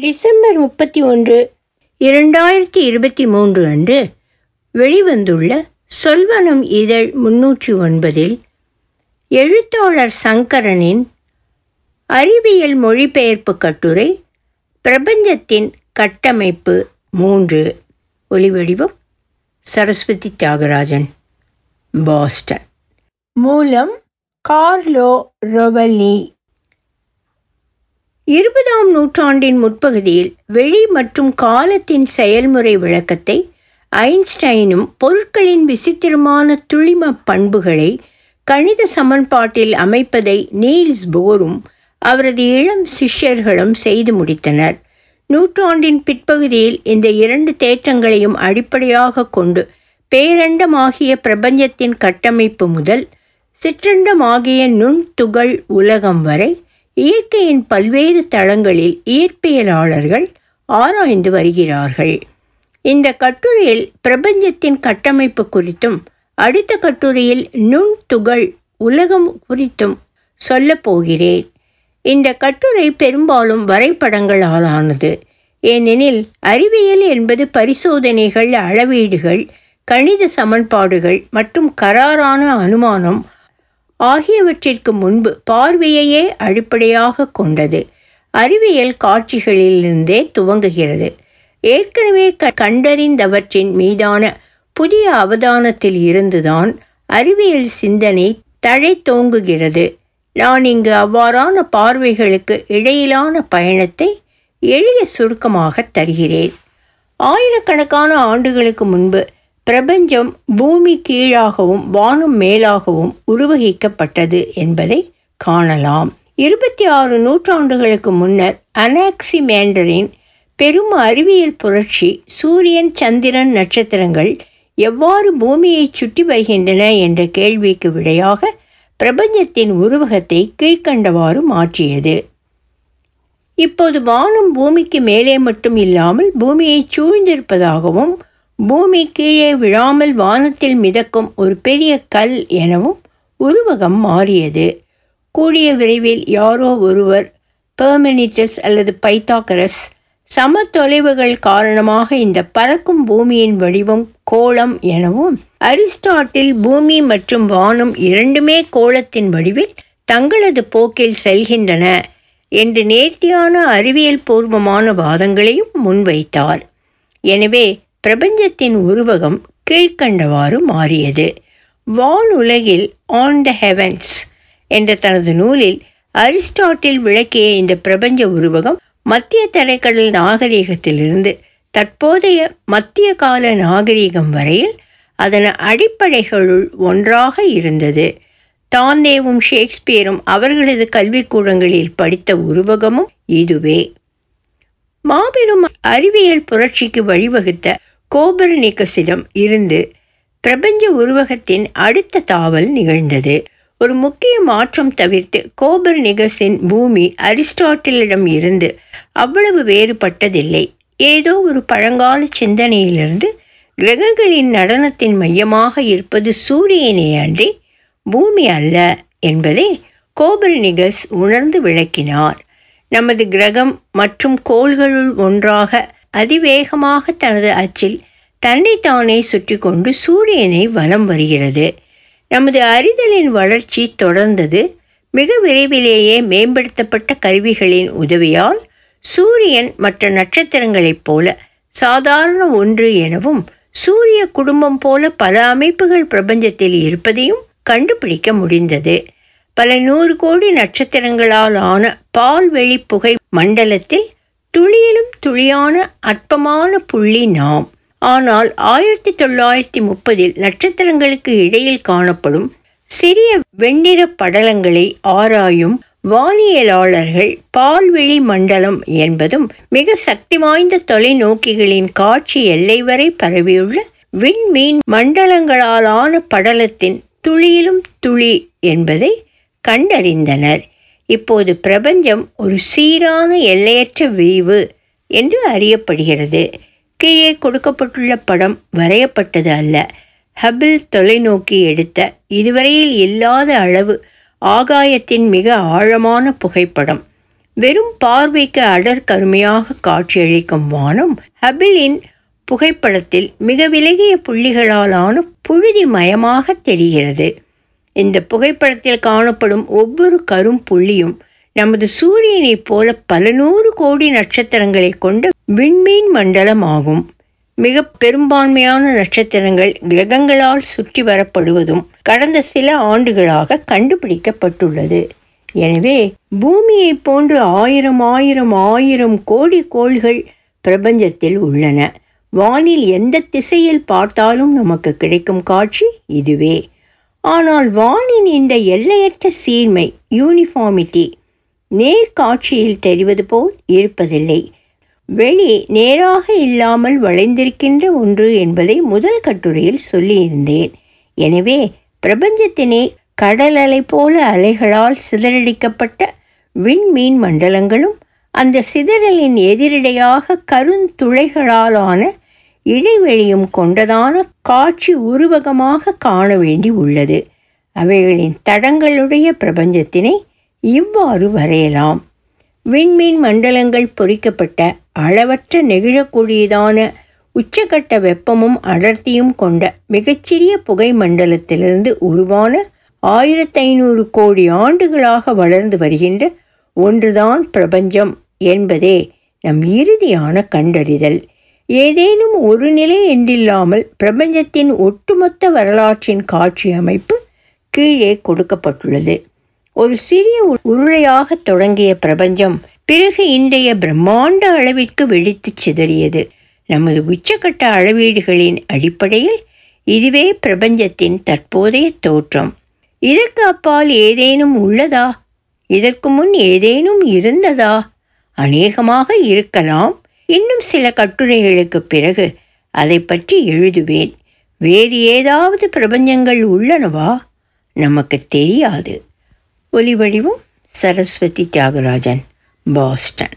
December முப்பத்தி ஒன்று இரண்டாயிரத்தி இருபத்தி மூன்று அன்று வெளிவந்துள்ள சொல்வனம் இதழ் முன்னூற்றி ஒன்பதில் எழுத்தாளர் சங்கரனின் அறிவியல் மொழிபெயர்ப்பு கட்டுரை பிரபஞ்சத்தின் கட்டமைப்பு மூன்று. ஒலிவடிவம் சரஸ்வதி தியாகராஜன் பாஸ்டன். மூலம் கார்லோ ரொவல்லி இருபதாம் நூற்றாண்டின் முற்பகுதியில் வெளி மற்றும் காலத்தின் செயல்முறை விளக்கத்தை ஐன்ஸ்டைனும் பொருட்களின் விசித்திரமான துளிம பண்புகளை கணித சமன்பாட்டில் அமைப்பதை நீல்ஸ் போரும் அவரது இளம் சிஷ்யர்களும் செய்து முடித்தனர். நூற்றாண்டின் பிற்பகுதியில் இந்த இரண்டு தேற்றங்களையும் அடிப்படையாக கொண்டு பேரண்டமாகிய பிரபஞ்சத்தின் கட்டமைப்பு முதல் சிற்றண்டமாகிய நுண்துகள் உலகம் வரை இயற்கையின் பல்வேறு தளங்களில் இயற்பியலாளர்கள் ஆராய்ந்து வருகிறார்கள். இந்த கட்டுரையில் பிரபஞ்சத்தின் கட்டமைப்பு குறித்தும் அடுத்த கட்டுரையில் நுண்துகள் உலகம் குறித்தும் சொல்லப் போகிறேன். இந்த கட்டுரை பெரும்பாலும் வரைபடங்களாலானது. ஏனெனில் அறிவியல் என்பது பரிசோதனைகள் அளவீடுகள் கணித சமன்பாடுகள் மற்றும் கராரான அனுமானம் ஆகியவற்றிற்கு முன்பு பார்வையையே அடிப்படையாக கொண்டது. அறிவியல் காட்சிகளிலிருந்தே துவங்குகிறது. ஏற்கனவே க கண்டறிந்தவற்றின் மீதான புதிய அவதானத்தில் இருந்துதான் அறிவியல் சிந்தனை தழை தோங்குகிறது. நான் இங்கு அவ்வாறான பார்வைகளுக்கு இடையிலான பயணத்தை எளிய சுருக்கமாக தருகிறேன். ஆயிரக்கணக்கான ஆண்டுகளுக்கு முன்பு பிரபஞ்சம் பூமி கீழாகவும் வானம் மேலாகவும் உருவகிக்கப்பட்டது என்பதை காணலாம். இருபத்தி ஆறு நூற்றாண்டுகளுக்கு முன்னர் அனாக்சிமேண்டரின் பெரும் அறிவியல் புரட்சி சூரியன் சந்திரன் நட்சத்திரங்கள் எவ்வாறு பூமியை சுற்றி வருகின்றன என்ற கேள்விக்கு விடையாக பிரபஞ்சத்தின் உருவகத்தை கீழ்கண்டவாறு மாற்றியது. இப்போது வானம் பூமிக்கு மேலே மட்டும் இல்லாமல் பூமியை சூழ்ந்திருப்பதாகவும் பூமி கீழே விழாமல் வானத்தில் மிதக்கும் ஒரு பெரிய கல் எனவும் உருவகம் மாறியது. கூடிய விரைவில் யாரோ ஒருவர் பெர்மினிட்டஸ் அல்லது பைத்தாகரஸ் சம தொலைவுகள் காரணமாக இந்த பறக்கும் பூமியின் வடிவம் கோளம் எனவும் அரிஸ்டாட்டில் பூமி மற்றும் வானம் இரண்டுமே கோளத்தின் வடிவில் தங்களது போக்கில் செல்கின்றன என்று நேர்த்தியான அறிவியல் பூர்வமான வாதங்களையும் முன்வைத்தார். எனவே பிரபஞ்சத்தின் உருவகம் கீழ்கண்டவாறு மாறியது. வானுலகில் ஆன் த ஹெவன்ஸ் என்ற தனது நூலில் அரிஸ்டாட்டில் விளக்கிய இந்த பிரபஞ்ச உருவகம் மத்திய தரைக்கடல் நாகரிகத்திலிருந்து தற்போதைய மத்திய கால நாகரிகம் வரையில் அதன் அடிப்படைகளுள் ஒன்றாக இருந்தது. தாந்தேவும் ஷேக்ஸ்பியரும் அவர்களது கல்விக்கூடங்களில் படித்த உருவகமும் இதுவே. மாபெரும் அறிவியல் புரட்சிக்கு வழிவகுத்த கோபர்னிக்கஸிடம் இருந்து பிரபஞ்ச உருவகத்தின் அடுத்த தாவல் நிகழ்ந்தது. ஒரு முக்கிய மாற்றம் தவிர்த்து கோபர்னிகஸின் பூமி அரிஸ்டாட்டிலிடம் இருந்து அவ்வளவு வேறுபட்டதில்லை. ஏதோ ஒரு பழங்கால சிந்தனையிலிருந்து கிரகங்களின் நடனத்தின் மையமாக இருப்பது சூரியனே அன்றி பூமி அல்ல என்பதை கோபர்னிகஸ் உணர்ந்து விளக்கினார். நமது கிரகம் மற்றும் கோள்களுள் ஒன்றாக அதிவேகமாக தனது அச்சில் தன்னைத்தானே சுற்றி கொண்டு சூரியனை வலம் வருகிறது. நமது அறிதலின் வளர்ச்சி தொடர்ந்தது. மிக விரைவிலேயே மேம்படுத்தப்பட்ட கருவிகளின் உதவியால் சூரியன் மற்ற நட்சத்திரங்களைப் போல சாதாரண ஒன்று எனவும் சூரிய குடும்பம் போல பல அமைப்புகள் பிரபஞ்சத்தில் இருப்பதையும் கண்டுபிடிக்க முடிந்தது. பல நூறு கோடி நட்சத்திரங்களால் ஆன பால்வெளி புகை மண்டலத்தில் துளியிலும் துளியான அற்பமான புள்ளி நாம். ஆனால் ஆயிரத்தி தொள்ளாயிரத்தி முப்பதில் நட்சத்திரங்களுக்கு இடையில் காணப்படும் சிறிய வெண்ணிற படலங்களை ஆராயும் வானியலாளர்கள் பால்வெளி மண்டலம் என்பதும் மிக சக்தி வாய்ந்த தொலைநோக்கிகளின் காட்சி எல்லை வரை பரவியுள்ள விண்மீன் மண்டலங்களாலான படலத்தின் துளியிலும் துளி என்பதை கண்டறிந்தனர். இப்போது பிரபஞ்சம் ஒரு சீரான எல்லையற்ற விரிவு என்று அறியப்படுகிறது. கீழே கொடுக்கப்பட்டுள்ள படம் வரையப்பட்டது அல்ல. ஹபிள் தொலைநோக்கி எடுத்த இதுவரையில் இல்லாத அளவு ஆகாயத்தின் மிக ஆழமான புகைப்படம். வெறும் பார்வைக்கு அடர் கருமையாக காட்சியளிக்கும் வானம் ஹபிளின் புகைப்படத்தில் மிக விலகிய புள்ளிகளாலான புழுதி மயமாக தெரிகிறது. இந்த புகைப்படத்தில் காணப்படும் ஒவ்வொரு கரும் புள்ளியும் நமது சூரியனைப் போல பல நூறு கோடி நட்சத்திரங்களை கொண்ட விண்மீன் மண்டலம் ஆகும் மிக பெரும்பான்மையான நட்சத்திரங்கள் கிரகங்களால் சுற்றி வரப்படுவதும் கடந்த சில ஆண்டுகளாக கண்டுபிடிக்கப்பட்டுள்ளது. எனவே பூமியைப் போன்று ஆயிரம் ஆயிரம் ஆயிரம் கோடி கோள்கள் பிரபஞ்சத்தில் உள்ளன. வானில் எந்த திசையில் பார்த்தாலும் நமக்கு கிடைக்கும் காட்சி இதுவே. ஆனால் வானின் இந்த எல்லையற்ற சீர்மை யூனிஃபார்மிட்டி நேர்காட்சியில் தெரிவது போல் இருப்பதில்லை. வெளி நேராக இல்லாமல் வளைந்திருக்கின்ற ஒன்று என்பதை முதல் கட்டுரையில் சொல்லியிருந்தேன். எனவே பிரபஞ்சத்தினை கடல் அலை போல அலைகளால் சிதறடிக்கப்பட்ட விண்மீன் மண்டலங்களும் அந்த சிதறலின் எதிரடையாக கருந்துளைகளாலான இடைவெளியும் கொண்டதான காட்சி உருவகமாக காண வேண்டி உள்ளது. அவைகளின் தடங்களுடைய பிரபஞ்சத்தினை இவ்வாறு வரையலாம். விண்மீன் மண்டலங்கள் பொறிக்கப்பட்ட அளவற்ற நெகிழக்கூடியதான உச்சகட்ட வெப்பமும் அடர்த்தியும் கொண்ட மிகச்சிறிய புகை மண்டலத்திலிருந்து உருவான ஆயிரத்தி ஐநூறு கோடி ஆண்டுகளாக வளர்ந்து வருகின்ற ஒன்றுதான் பிரபஞ்சம் என்பதே நம் இறுதியான கண்டறிதல். ஏதேனும் ஒரு நிலை என்றில்லாமல் பிரபஞ்சத்தின் ஒட்டுமொத்த வரலாற்றின் காட்சி அமைப்பு கீழே கொடுக்கப்பட்டுள்ளது. ஒரு சிறிய உருளையாக தொடங்கிய பிரபஞ்சம் பிறகு இன்றைய பிரம்மாண்ட அளவிற்கு வெடித்துச் சிதறியது. நமது உச்சக்கட்ட அளவீடுகளின் அடிப்படையில் இதுவே பிரபஞ்சத்தின் தற்போதைய தோற்றம். இதற்கு அப்பால் ஏதேனும் உள்ளதா? இதற்கு முன் ஏதேனும் இருந்ததா? அநேகமாக இருக்கலாம். இன்னும் சில கட்டுரைகளுக்கு பிறகு அதை பற்றி எழுதுவேன். வேறு ஏதாவது பிரபஞ்சங்கள் உள்ளனவா? நமக்கு தெரியாது. ஒலிவடிவம் சரஸ்வதி தியாகராஜன் பாஸ்டன்.